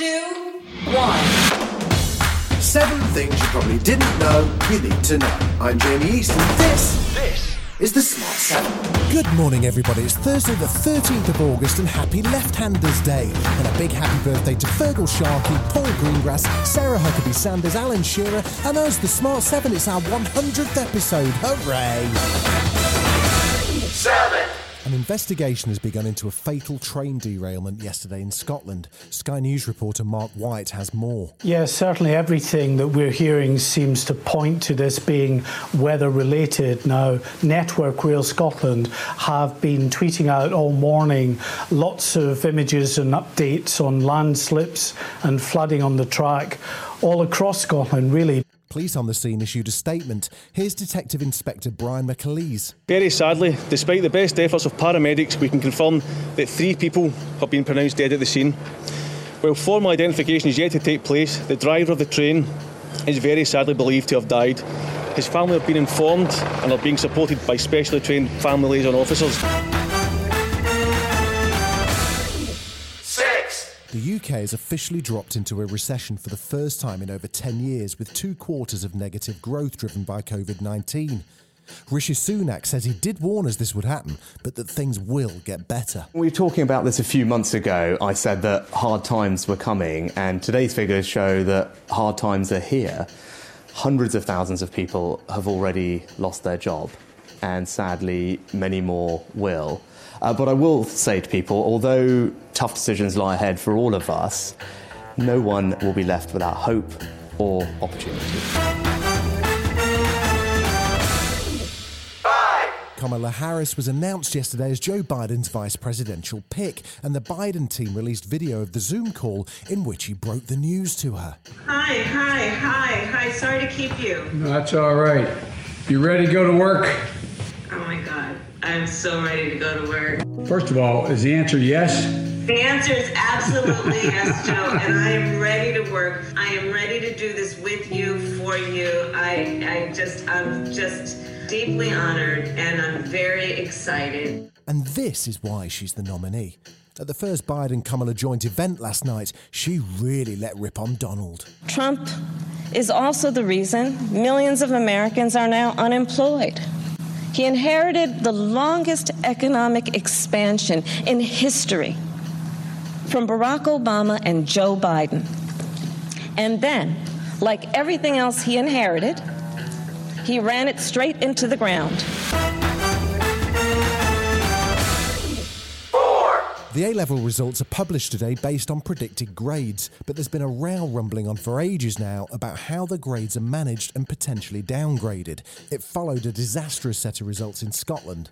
Two, one. Seven things you probably didn't know you need to know. I'm Jamie East, and this, this is the Smart Seven. Good morning, everybody. It's Thursday, the 13th of August, and happy Left Handers Day. And a big happy birthday to Feargal Sharkey, Paul Greengrass, Sarah Huckabee Sanders, Alan Shearer, and us, the Smart Seven. It's our 100th episode. Hooray! Seven. An investigation has begun into a fatal train derailment yesterday in Scotland. Sky News reporter Mark White has more. Yes, certainly everything that we're hearing seems to point to this being weather related. Now, Network Rail Scotland have been tweeting out all morning lots of images and updates on landslips and flooding on the track all across Scotland, really. Police on the scene issued a statement. Here's Detective Inspector Brian McAleese. Very sadly, despite the best efforts of paramedics, we can confirm that three people have been pronounced dead at the scene. While formal identification is yet to take place, the driver of the train is very sadly believed to have died. His family have been informed and are being supported by specially trained family liaison officers. The UK has officially dropped into a recession for the first time in over 10 years, with two quarters of negative growth driven by COVID 19. Rishi Sunak says he did warn us this would happen, but that things will get better. We were talking about this a few months ago. I said that hard times were coming, and today's figures show that hard times are here. Hundreds of thousands of people have already lost their job, and sadly, many more will. Uh, but I will say to people, although tough decisions lie ahead for all of us, no one will be left without hope or opportunity. Kamala Harris was announced yesterday as Joe Biden's vice presidential pick, and the Biden team released video of the Zoom call in which he broke the news to her. Hi, hi, hi, hi. Sorry to keep you. That's all right. You ready to go to work? My God. I'm so ready to go to work. First of all, is the answer yes? The answer is absolutely yes, Joe. And I am ready to work. I am ready to do this with you, for you. I, I just, I'm just deeply honored and I'm very excited. And this is why she's the nominee. At the first Biden Kamala joint event last night, she really let rip on Donald. Trump is also the reason millions of Americans are now unemployed. He inherited the longest economic expansion in history from Barack Obama and Joe Biden. And then, like everything else he inherited, he ran it straight into the ground. The A level results are published today based on predicted grades, but there's been a row rumbling on for ages now about how the grades are managed and potentially downgraded. It followed a disastrous set of results in Scotland.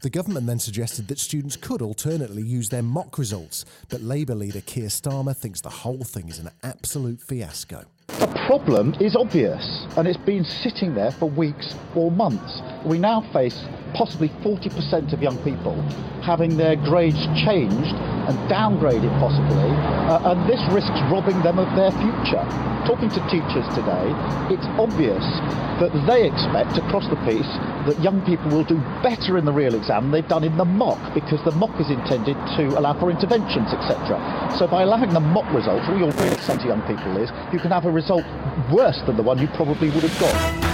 The government then suggested that students could alternately use their mock results, but Labour leader Keir Starmer thinks the whole thing is an absolute fiasco. The problem is obvious, and it's been sitting there for weeks or months. We now face possibly 40% of young people having their grades changed and downgraded possibly, uh, and this risks robbing them of their future. Talking to teachers today, it's obvious that they expect across the piece that young people will do better in the real exam than they've done in the mock because the mock is intended to allow for interventions, etc. So by allowing the mock results, all you're really saying to young people is you can have a result worse than the one you probably would have got.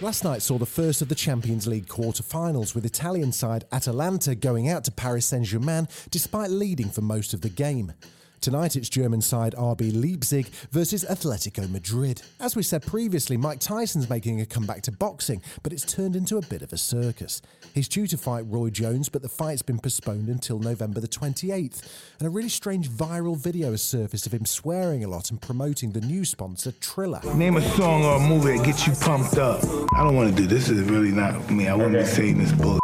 Last night saw the first of the Champions League quarter-finals with Italian side Atalanta going out to Paris Saint-Germain despite leading for most of the game. Tonight it's German side RB Leipzig versus Atletico Madrid. As we said previously, Mike Tyson's making a comeback to boxing, but it's turned into a bit of a circus. He's due to fight Roy Jones, but the fight's been postponed until November the 28th. And a really strange viral video has surfaced of him swearing a lot and promoting the new sponsor, Triller. Name a song or a movie that gets you pumped up. I don't want to do this. This Is really not me. I wouldn't be saying this bull.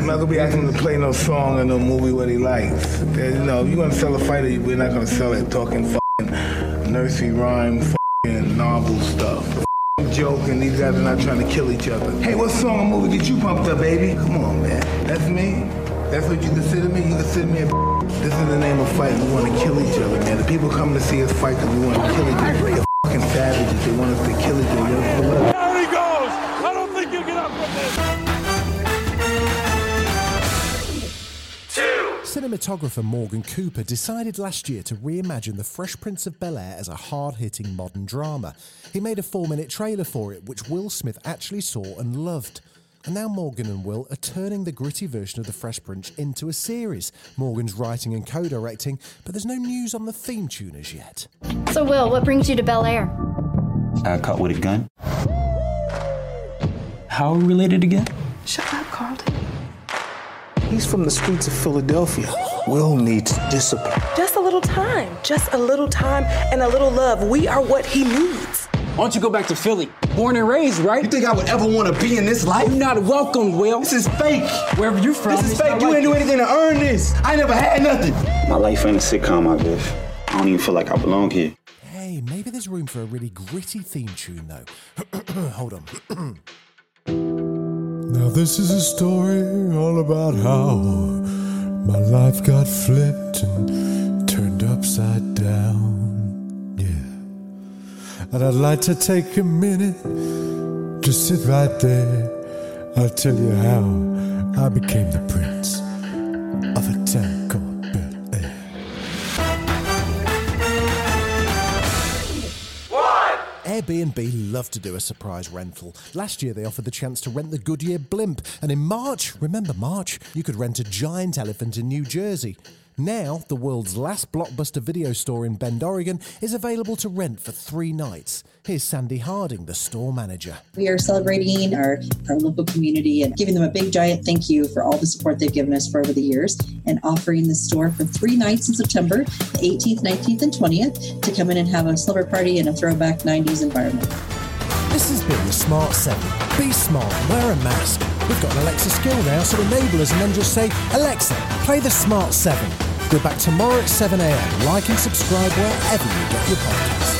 I'm not gonna be asking him to play no song or no movie what he likes. You know, if you want to sell a fighter, we're not gonna sell it talking fucking nursery rhyme, fucking novel stuff. Joke and these guys are not trying to kill each other. Hey, what song or movie get you pumped up, baby? Come on, man. That's me. That's what you consider me. You consider me a. This is the name of fighting. We want to kill each other, man. The people come to see us fight because we want to kill each other. They're fucking savages. They want us to kill each other. Cinematographer Morgan Cooper decided last year to reimagine The Fresh Prince of Bel Air as a hard hitting modern drama. He made a four minute trailer for it, which Will Smith actually saw and loved. And now Morgan and Will are turning the gritty version of The Fresh Prince into a series. Morgan's writing and co directing, but there's no news on the theme tune as yet. So, Will, what brings you to Bel Air? I caught with a gun. How related again? Shut up, Carlton. He's from the streets of Philadelphia. Will needs discipline. Just a little time. Just a little time and a little love. We are what he needs. Why don't you go back to Philly? Born and raised, right? You think I would ever want to be in this life? You're not welcome, Will. This is fake. Wherever you're from, this is fake. You ain't do anything to earn this. I never had nothing. My life ain't a sitcom, I guess. I don't even feel like I belong here. Hey, maybe there's room for a really gritty theme tune, though. Hold on. Now, this is a story all about how my life got flipped and turned upside down. Yeah. And I'd like to take a minute to sit right there. I'll tell you how I became the prince of a town Airbnb love to do a surprise rental. Last year they offered the chance to rent the Goodyear blimp, and in March, remember March, you could rent a giant elephant in New Jersey. Now, the world's last blockbuster video store in Bend, Oregon, is available to rent for three nights. Here's Sandy Harding, the store manager. We are celebrating our, our local community and giving them a big giant thank you for all the support they've given us for over the years and offering the store for three nights in September, the 18th, 19th, and 20th, to come in and have a slumber party in a throwback 90s environment. This has been the Smart 7. Be smart, wear a mask. We've got an Alexa skill now, so enable us and then just say, Alexa, play the Smart 7. We're back tomorrow at 7am. Like and subscribe wherever you get your podcasts.